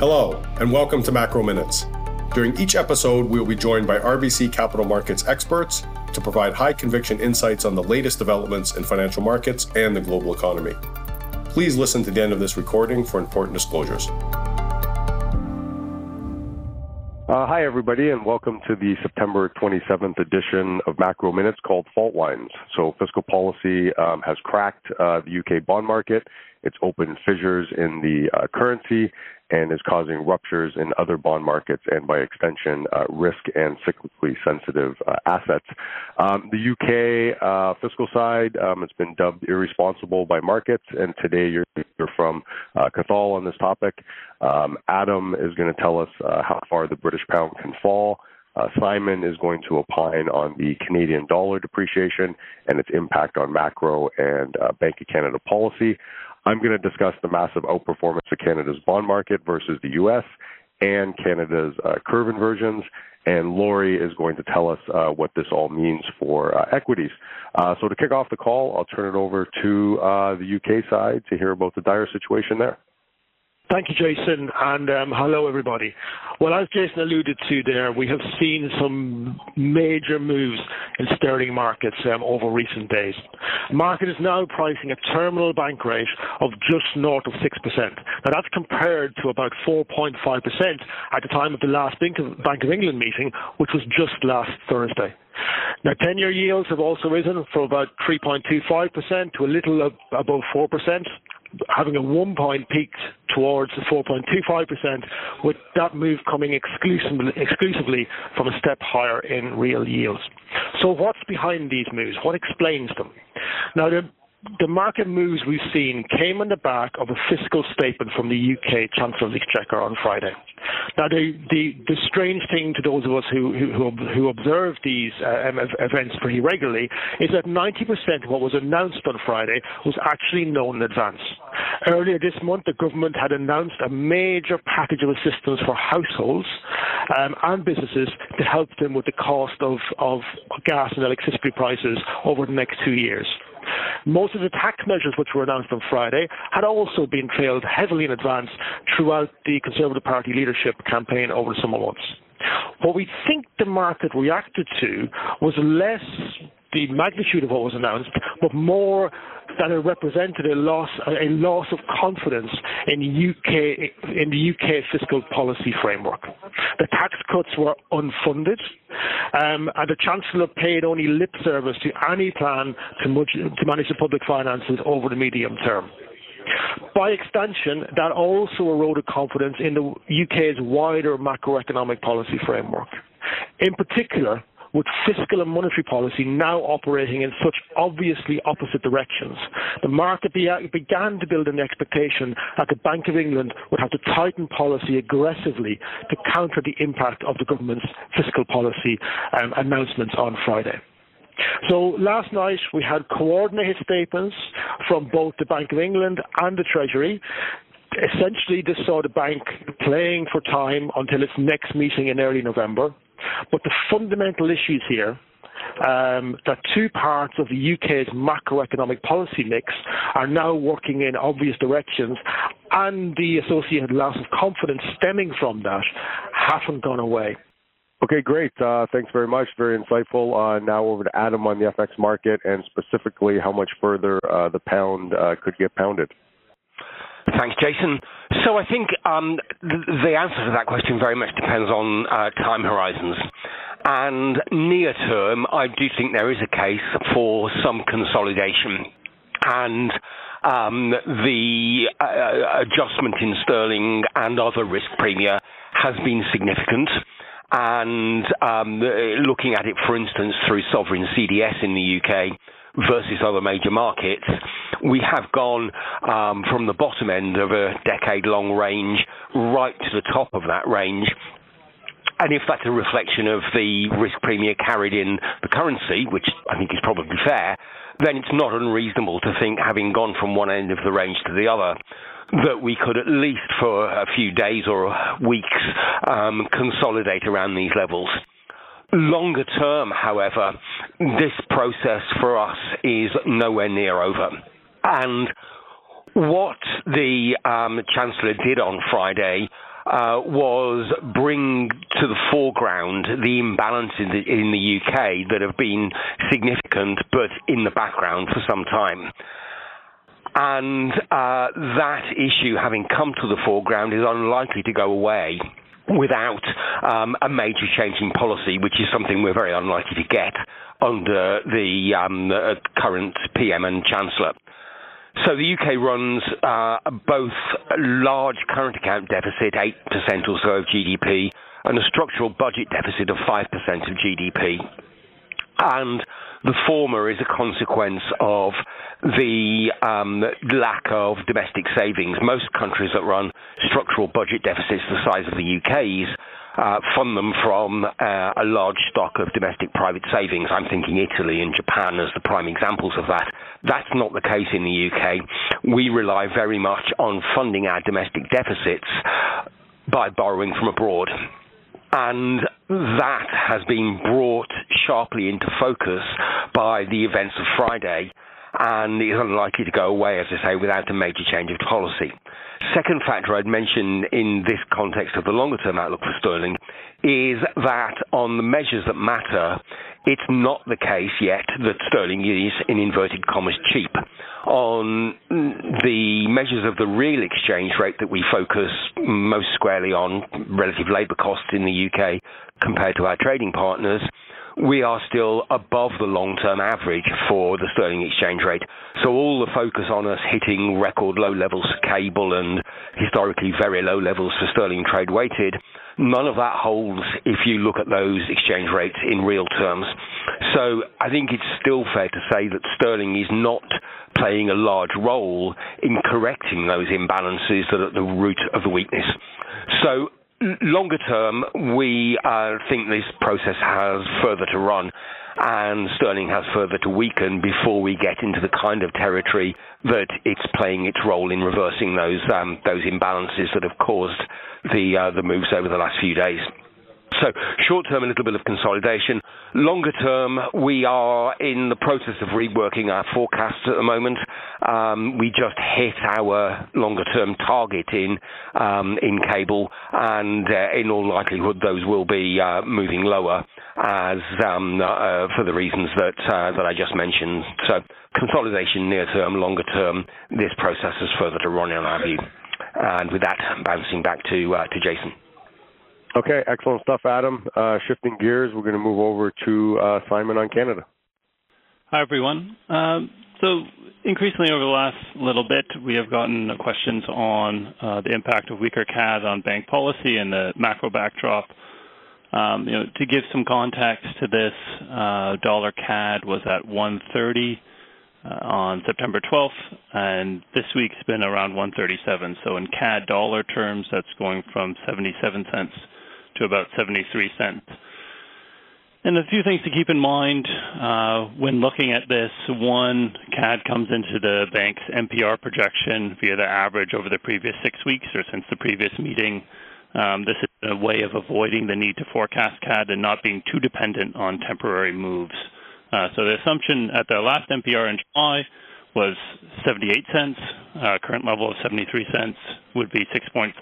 Hello, and welcome to Macro Minutes. During each episode, we will be joined by RBC Capital Markets experts to provide high conviction insights on the latest developments in financial markets and the global economy. Please listen to the end of this recording for important disclosures. Uh, hi, everybody, and welcome to the September 27th edition of Macro Minutes called Fault Lines. So, fiscal policy um, has cracked uh, the UK bond market. It's opened fissures in the uh, currency, and is causing ruptures in other bond markets and, by extension, uh, risk and cyclically sensitive uh, assets. Um, the UK uh, fiscal side um, has been dubbed irresponsible by markets, and today you're, you're from uh, Cathal on this topic. Um, Adam is going to tell us uh, how far the British pound can fall. Uh, Simon is going to opine on the Canadian dollar depreciation and its impact on macro and Bank of Canada policy. I'm going to discuss the massive outperformance of Canada's bond market versus the U.S. and Canada's uh, curve inversions. And Lori is going to tell us uh, what this all means for uh, equities. Uh, so to kick off the call, I'll turn it over to uh, the UK side to hear about the dire situation there. Thank you, Jason, and um, hello, everybody. Well, as Jason alluded to there, we have seen some major moves in sterling markets um, over recent days. Market is now pricing a terminal bank rate of just north of 6%. Now, that's compared to about 4.5% at the time of the last Bank of England meeting, which was just last Thursday. Now, 10-year yields have also risen from about 3.25% to a little above 4%, having a one point peaked towards the 4.25%, with that move coming exclusively, exclusively from a step higher in real yields. So, what's behind these moves? What explains them? Now, the the market moves we've seen came on the back of a fiscal statement from the UK Chancellor of the Exchequer on Friday. Now, the, the, the strange thing to those of us who, who, who observe these uh, events pretty regularly is that 90% of what was announced on Friday was actually known in advance. Earlier this month, the government had announced a major package of assistance for households um, and businesses to help them with the cost of, of gas and electricity prices over the next two years. Most of the tax measures which were announced on Friday had also been trailed heavily in advance throughout the Conservative Party leadership campaign over the summer months. What we think the market reacted to was less the magnitude of what was announced, but more that it represented a loss a loss of confidence in UK in the UK fiscal policy framework. The tax cuts were unfunded, um, and the Chancellor paid only lip service to any plan to, to manage the public finances over the medium term. By extension, that also eroded confidence in the UK's wider macroeconomic policy framework. In particular, with fiscal and monetary policy now operating in such obviously opposite directions. The market began to build an expectation that the Bank of England would have to tighten policy aggressively to counter the impact of the government's fiscal policy um, announcements on Friday. So last night we had coordinated statements from both the Bank of England and the Treasury essentially this saw the bank playing for time until its next meeting in early November. But the fundamental issues here um, that two parts of the UK's macroeconomic policy mix are now working in obvious directions, and the associated loss of confidence stemming from that haven't gone away. Okay, great. Uh, thanks very much. Very insightful. Uh, now over to Adam on the FX market and specifically how much further uh, the pound uh, could get pounded. Thanks, Jason. So I think um, the answer to that question very much depends on uh, time horizons. And near term, I do think there is a case for some consolidation. And um, the uh, adjustment in sterling and other risk premia has been significant. And um, looking at it, for instance, through sovereign CDS in the UK versus other major markets, we have gone um, from the bottom end of a decade long range right to the top of that range. And if that's a reflection of the risk premium carried in the currency, which I think is probably fair, then it's not unreasonable to think, having gone from one end of the range to the other, that we could at least for a few days or weeks um, consolidate around these levels. Longer term, however, this process for us is nowhere near over. And what the um, Chancellor did on Friday uh, was bring to the foreground the imbalances in the, in the UK that have been significant but in the background for some time. And uh, that issue, having come to the foreground, is unlikely to go away without um, a major change in policy, which is something we're very unlikely to get under the um, uh, current PM and Chancellor. So the UK runs uh, both a large current account deficit, 8% or so of GDP, and a structural budget deficit of 5% of GDP. And the former is a consequence of the um, lack of domestic savings. Most countries that run structural budget deficits the size of the UK's uh, fund them from uh, a large stock of domestic private savings. I'm thinking Italy and Japan as the prime examples of that. That's not the case in the UK. We rely very much on funding our domestic deficits by borrowing from abroad. And that has been brought sharply into focus by the events of Friday and is unlikely to go away, as I say, without a major change of policy. Second factor I'd mention in this context of the longer term outlook for sterling is that on the measures that matter, it's not the case yet that sterling is, in inverted commas, cheap. On the measures of the real exchange rate that we focus most squarely on, relative labour costs in the UK compared to our trading partners, we are still above the long-term average for the sterling exchange rate. So all the focus on us hitting record low levels for cable and historically very low levels for sterling trade weighted, none of that holds if you look at those exchange rates in real terms. So I think it's still fair to say that sterling is not playing a large role in correcting those imbalances that are at the root of the weakness. So longer term, we uh, think this process has further to run and sterling has further to weaken before we get into the kind of territory that it's playing its role in reversing those um, those imbalances that have caused the uh, the moves over the last few days. So short term, a little bit of consolidation. Longer term, we are in the process of reworking our forecasts at the moment. Um, we just hit our longer term target in um, in cable, and uh, in all likelihood, those will be uh, moving lower as um, uh, for the reasons that uh, that I just mentioned. So consolidation near term, longer term, this process is further to run in our view. And with that, bouncing back to uh, to Jason. Okay, excellent stuff, Adam. Uh, shifting gears, we're going to move over to uh, Simon on Canada. Hi, everyone. Um, so, increasingly over the last little bit, we have gotten questions on uh, the impact of weaker CAD on bank policy and the macro backdrop. Um, you know, to give some context to this, uh, dollar CAD was at 130 uh, on September 12th, and this week's been around 137. So in CAD dollar terms, that's going from 77 cents to about 73 cents. And a few things to keep in mind uh, when looking at this. One, CAD comes into the bank's MPR projection via the average over the previous six weeks or since the previous meeting. Um, this is a way of avoiding the need to forecast CAD and not being too dependent on temporary moves. Uh, so the assumption at the last MPR in July was 78 cents. Uh, current level of 73 cents would be 6.4%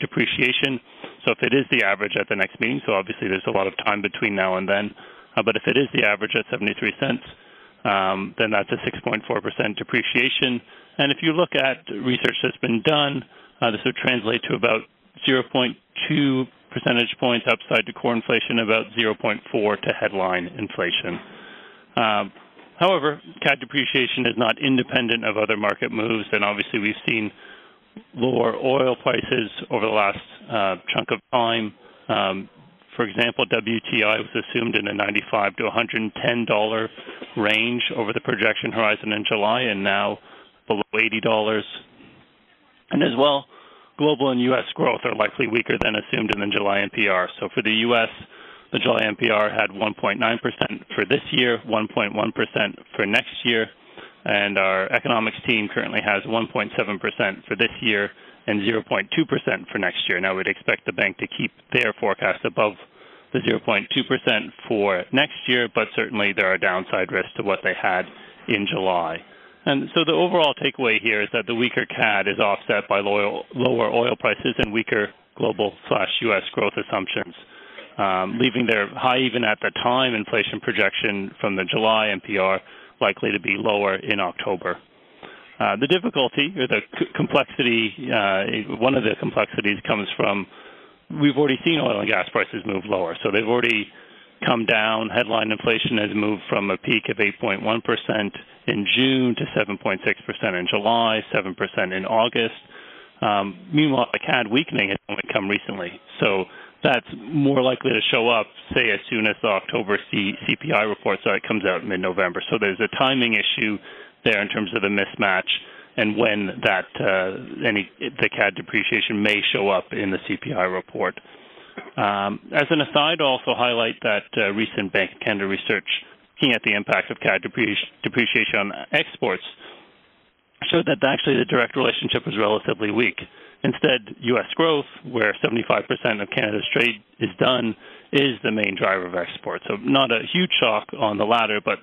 depreciation. So if it is the average at the next meeting, so obviously there's a lot of time between now and then, uh, but if it is the average at 73 cents, um, then that's a 6.4% depreciation. And if you look at research that's been done, uh, this would translate to about 0.2 percentage points upside to core inflation, about 0.4 to headline inflation. Um, however, CAD depreciation is not independent of other market moves, and obviously we've seen lower oil prices over the last uh, chunk of time. Um, for example, WTI was assumed in a 95 to 110 dollar range over the projection horizon in July, and now below 80 dollars. And as well, global and U.S. growth are likely weaker than assumed in the July MPR. So for the U.S., the July MPR had 1.9% for this year, 1.1% for next year, and our economics team currently has 1.7% for this year and 0.2% for next year. Now we'd expect the bank to keep their forecast above the 0.2% for next year, but certainly there are downside risks to what they had in July. And so the overall takeaway here is that the weaker CAD is offset by lower, lower oil prices and weaker global slash U.S. growth assumptions, um, leaving their high even at the time inflation projection from the July MPR likely to be lower in October. Uh, the difficulty or the c- complexity, uh, one of the complexities comes from we've already seen oil and gas prices move lower. So they've already come down. Headline inflation has moved from a peak of 8.1% in June to 7.6% in July, 7% in August. Um, meanwhile, the CAD weakening has only come recently. So that's more likely to show up, say, as soon as the October C- CPI report so it comes out in mid-November. So there's a timing issue there in terms of the mismatch and when that uh, any the CAD depreciation may show up in the CPI report. Um, as an aside, I'll also highlight that uh, recent Bank of Canada research looking at the impact of CAD depreciation on exports showed that actually the direct relationship was relatively weak. Instead, U.S. growth, where 75% of Canada's trade is done, is the main driver of exports. So not a huge shock on the latter, but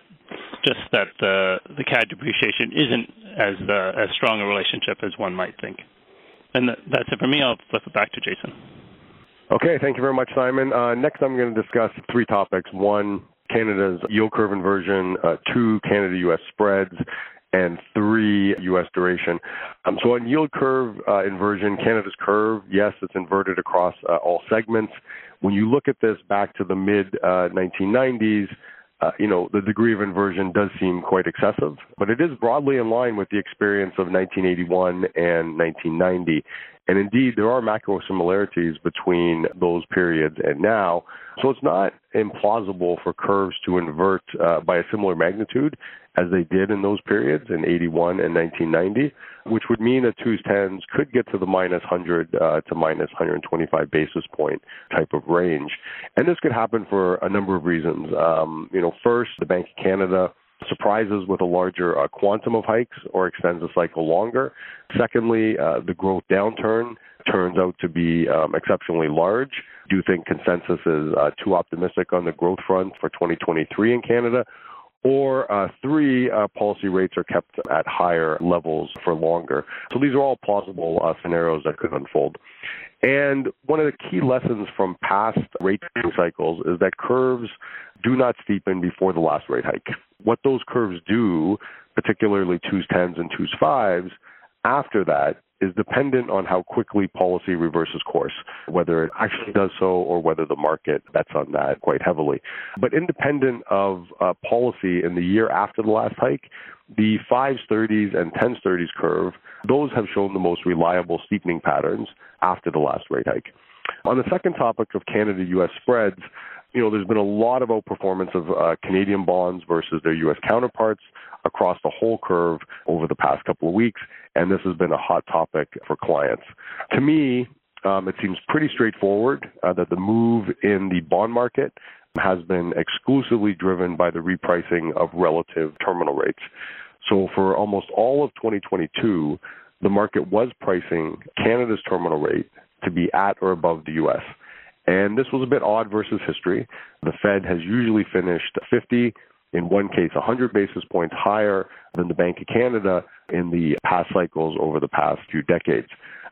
just that the the CAD depreciation isn't as uh, as strong a relationship as one might think. And that's it for me. I'll flip it back to Jason. Okay, thank you very much, Simon. Uh, next, I'm going to discuss three topics. One, Canada's yield curve inversion. Uh, two, Canada-U.S. spreads. And three, U.S. duration. Um, so on yield curve uh, inversion, Canada's curve, yes, it's inverted across uh, all segments. When you look at this back to the mid 1990s, uh, uh, you know, the degree of inversion does seem quite excessive, but it is broadly in line with the experience of 1981 and 1990. And indeed, there are macro similarities between those periods and now. So it's not implausible for curves to invert uh, by a similar magnitude as they did in those periods in 81 and 1990, which would mean that twos tens could get to the minus 100 uh, to minus 125 basis point type of range. And this could happen for a number of reasons. Um, you know, first, the Bank of Canada surprises with a larger uh, quantum of hikes or extends the cycle longer. Secondly, uh, the growth downturn turns out to be um, exceptionally large. Do you think consensus is uh, too optimistic on the growth front for 2023 in Canada? Or uh, three, uh, policy rates are kept at higher levels for longer. So these are all plausible uh, scenarios that could unfold. And one of the key lessons from past rate cycles is that curves do not steepen before the last rate hike. What those curves do, particularly twos tens and twos fives, after that is dependent on how quickly policy reverses course, whether it actually does so or whether the market bets on that quite heavily. But independent of uh, policy in the year after the last hike, the 5s, 30s, and 10s, 30s curve, those have shown the most reliable steepening patterns after the last rate hike. On the second topic of Canada US spreads, you know, there's been a lot of outperformance of uh, Canadian bonds versus their U.S. counterparts across the whole curve over the past couple of weeks, and this has been a hot topic for clients. To me, um, it seems pretty straightforward uh, that the move in the bond market has been exclusively driven by the repricing of relative terminal rates. So for almost all of 2022, the market was pricing Canada's terminal rate to be at or above the U.S. And this was a bit odd versus history. The Fed has usually finished 50, in one case 100 basis points higher than the Bank of Canada in the past cycles over the past few decades.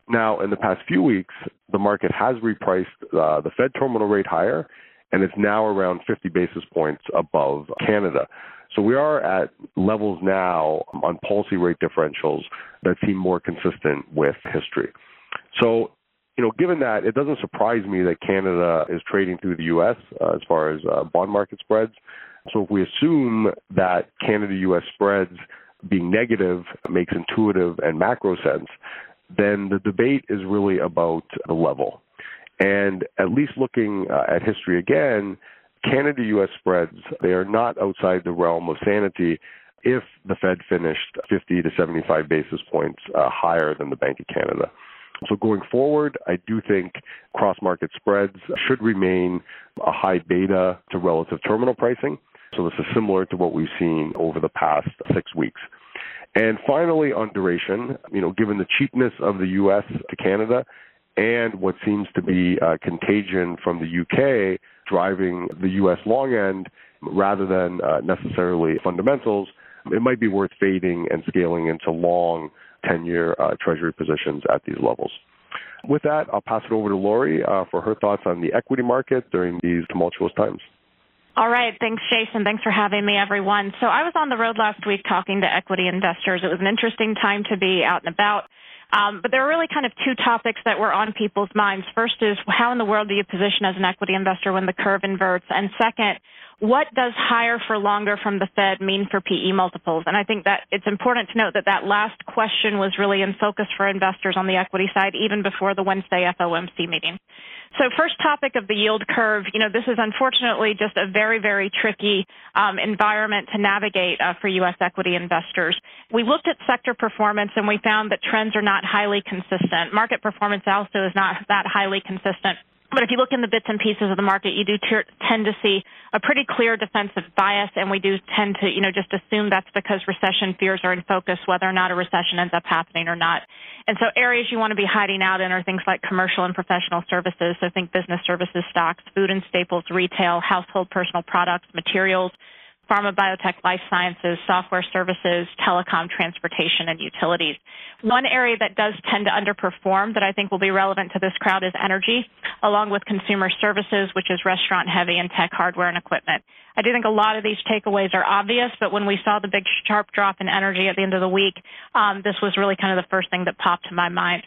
Now, in the past few weeks, the market has repriced uh, the Fed terminal rate higher, and it's now around 50 basis points above Canada. So we are at levels now on policy rate differentials that seem more consistent with history. So you know, given that, it doesn't surprise me that Canada is trading through the U.S. Uh, as far as uh, bond market spreads. So if we assume that Canada-U.S. spreads being negative makes intuitive and macro sense, then the debate is really about the level. And at least looking uh, at history again, Canada-U.S. spreads, they are not outside the realm of sanity if the Fed finished 50 to 75 basis points uh, higher than the Bank of Canada. So going forward, I do think cross market spreads should remain a high beta to relative terminal pricing. So this is similar to what we've seen over the past six weeks. And finally, on duration, you know, given the cheapness of the U.S. to Canada and what seems to be a contagion from the U.K. driving the U.S. long end rather than uh, necessarily fundamentals, it might be worth fading and scaling into long 10 year uh, treasury positions at these levels. With that, I'll pass it over to Lori uh, for her thoughts on the equity market during these tumultuous times. All right. Thanks, Jason. Thanks for having me, everyone. So I was on the road last week talking to equity investors. It was an interesting time to be out and about. Um, but there are really kind of two topics that were on people's minds. First is how in the world do you position as an equity investor when the curve inverts? And second, what does higher for longer from the Fed mean for PE multiples? And I think that it's important to note that that last question was really in focus for investors on the equity side even before the Wednesday FOMC meeting. So first topic of the yield curve, you know, this is unfortunately just a very, very tricky um, environment to navigate uh, for U.S. equity investors. We looked at sector performance and we found that trends are not highly consistent. Market performance also is not that highly consistent. But if you look in the bits and pieces of the market, you do t- tend to see a pretty clear defensive bias, and we do tend to, you know, just assume that's because recession fears are in focus, whether or not a recession ends up happening or not. And so areas you want to be hiding out in are things like commercial and professional services. So think business services stocks, food and staples, retail, household personal products, materials, pharma, biotech, life sciences, software services, telecom, transportation, and utilities. One area that does tend to underperform that I think will be relevant to this crowd is energy, along with consumer services, which is restaurant heavy and tech hardware and equipment. I do think a lot of these takeaways are obvious, but when we saw the big sharp drop in energy at the end of the week, um, this was really kind of the first thing that popped to my mind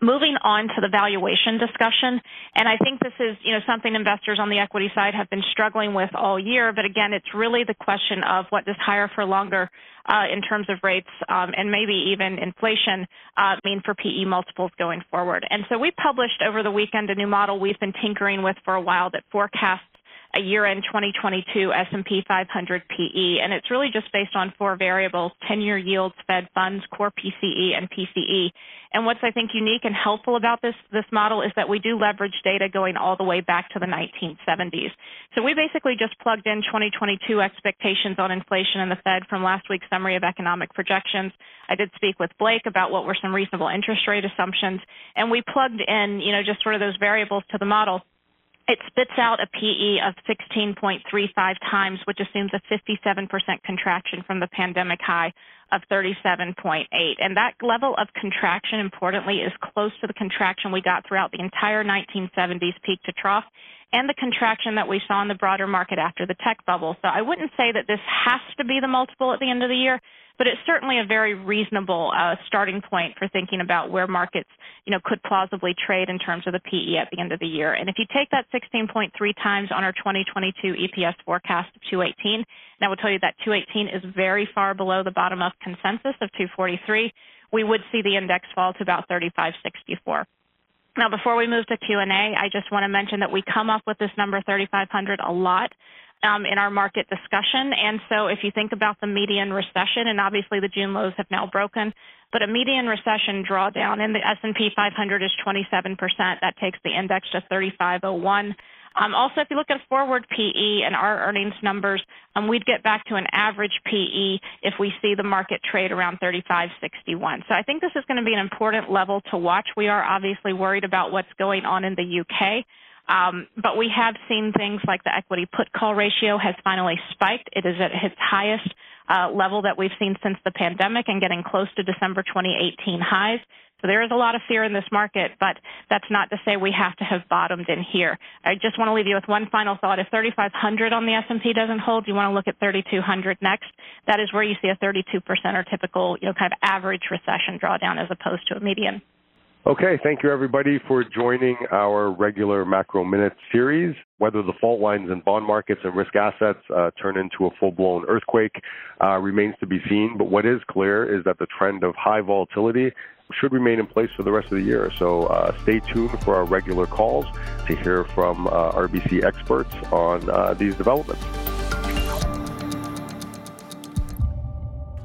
moving on to the valuation discussion, and I think this is, you know, something investors on the equity side have been struggling with all year. But again, it's really the question of what does higher for longer uh, in terms of rates um, and maybe even inflation uh, mean for PE multiples going forward. And so we published over the weekend a new model we've been tinkering with for a while that forecasts a year-end 2022 S&P 500 PE, and it's really just based on four variables: 10-year yields, Fed funds, core PCE, and PCE. And what's I think unique and helpful about this this model is that we do leverage data going all the way back to the 1970s. So we basically just plugged in 2022 expectations on inflation and the Fed from last week's summary of economic projections. I did speak with Blake about what were some reasonable interest rate assumptions, and we plugged in, you know, just sort of those variables to the model it spits out a PE of 16.35 times, which assumes a 57% contraction from the pandemic high of 37.8. And that level of contraction, importantly, is close to the contraction we got throughout the entire 1970s peak to trough and the contraction that we saw in the broader market after the tech bubble. So I wouldn't say that this has to be the multiple at the end of the year, but it's certainly a very reasonable uh, starting point for thinking about where markets, you know, could plausibly trade in terms of the PE at the end of the year. And if you take that 16.3 times on our 2022 EPS forecast of 218, and I will tell you that 218 is very far below the bottom of consensus of 243, we would see the index fall to about 3564. Now, before we move to Q&A, I just want to mention that we come up with this number 3,500 a lot um, in our market discussion. And so if you think about the median recession, and obviously the June lows have now broken, but a median recession drawdown in the S&P 500 is 27%. That takes the index to 3501. Um, also, if you look at forward PE and our earnings numbers, um, we'd get back to an average PE if we see the market trade around 35.61. So I think this is going to be an important level to watch. We are obviously worried about what's going on in the UK. Um, but we have seen things like the equity put call ratio has finally spiked. It is at its highest uh, level that we've seen since the pandemic and getting close to December 2018 highs. So there is a lot of fear in this market, but that's not to say we have to have bottomed in here. I just want to leave you with one final thought. If 3,500 on the S&P doesn't hold, you want to look at 3,200 next. That is where you see a 32% or typical, you know, kind of average recession drawdown as opposed to a median. Okay, thank you everybody for joining our regular Macro Minute series. Whether the fault lines in bond markets and risk assets uh, turn into a full blown earthquake uh, remains to be seen, but what is clear is that the trend of high volatility should remain in place for the rest of the year. So uh, stay tuned for our regular calls to hear from uh, RBC experts on uh, these developments.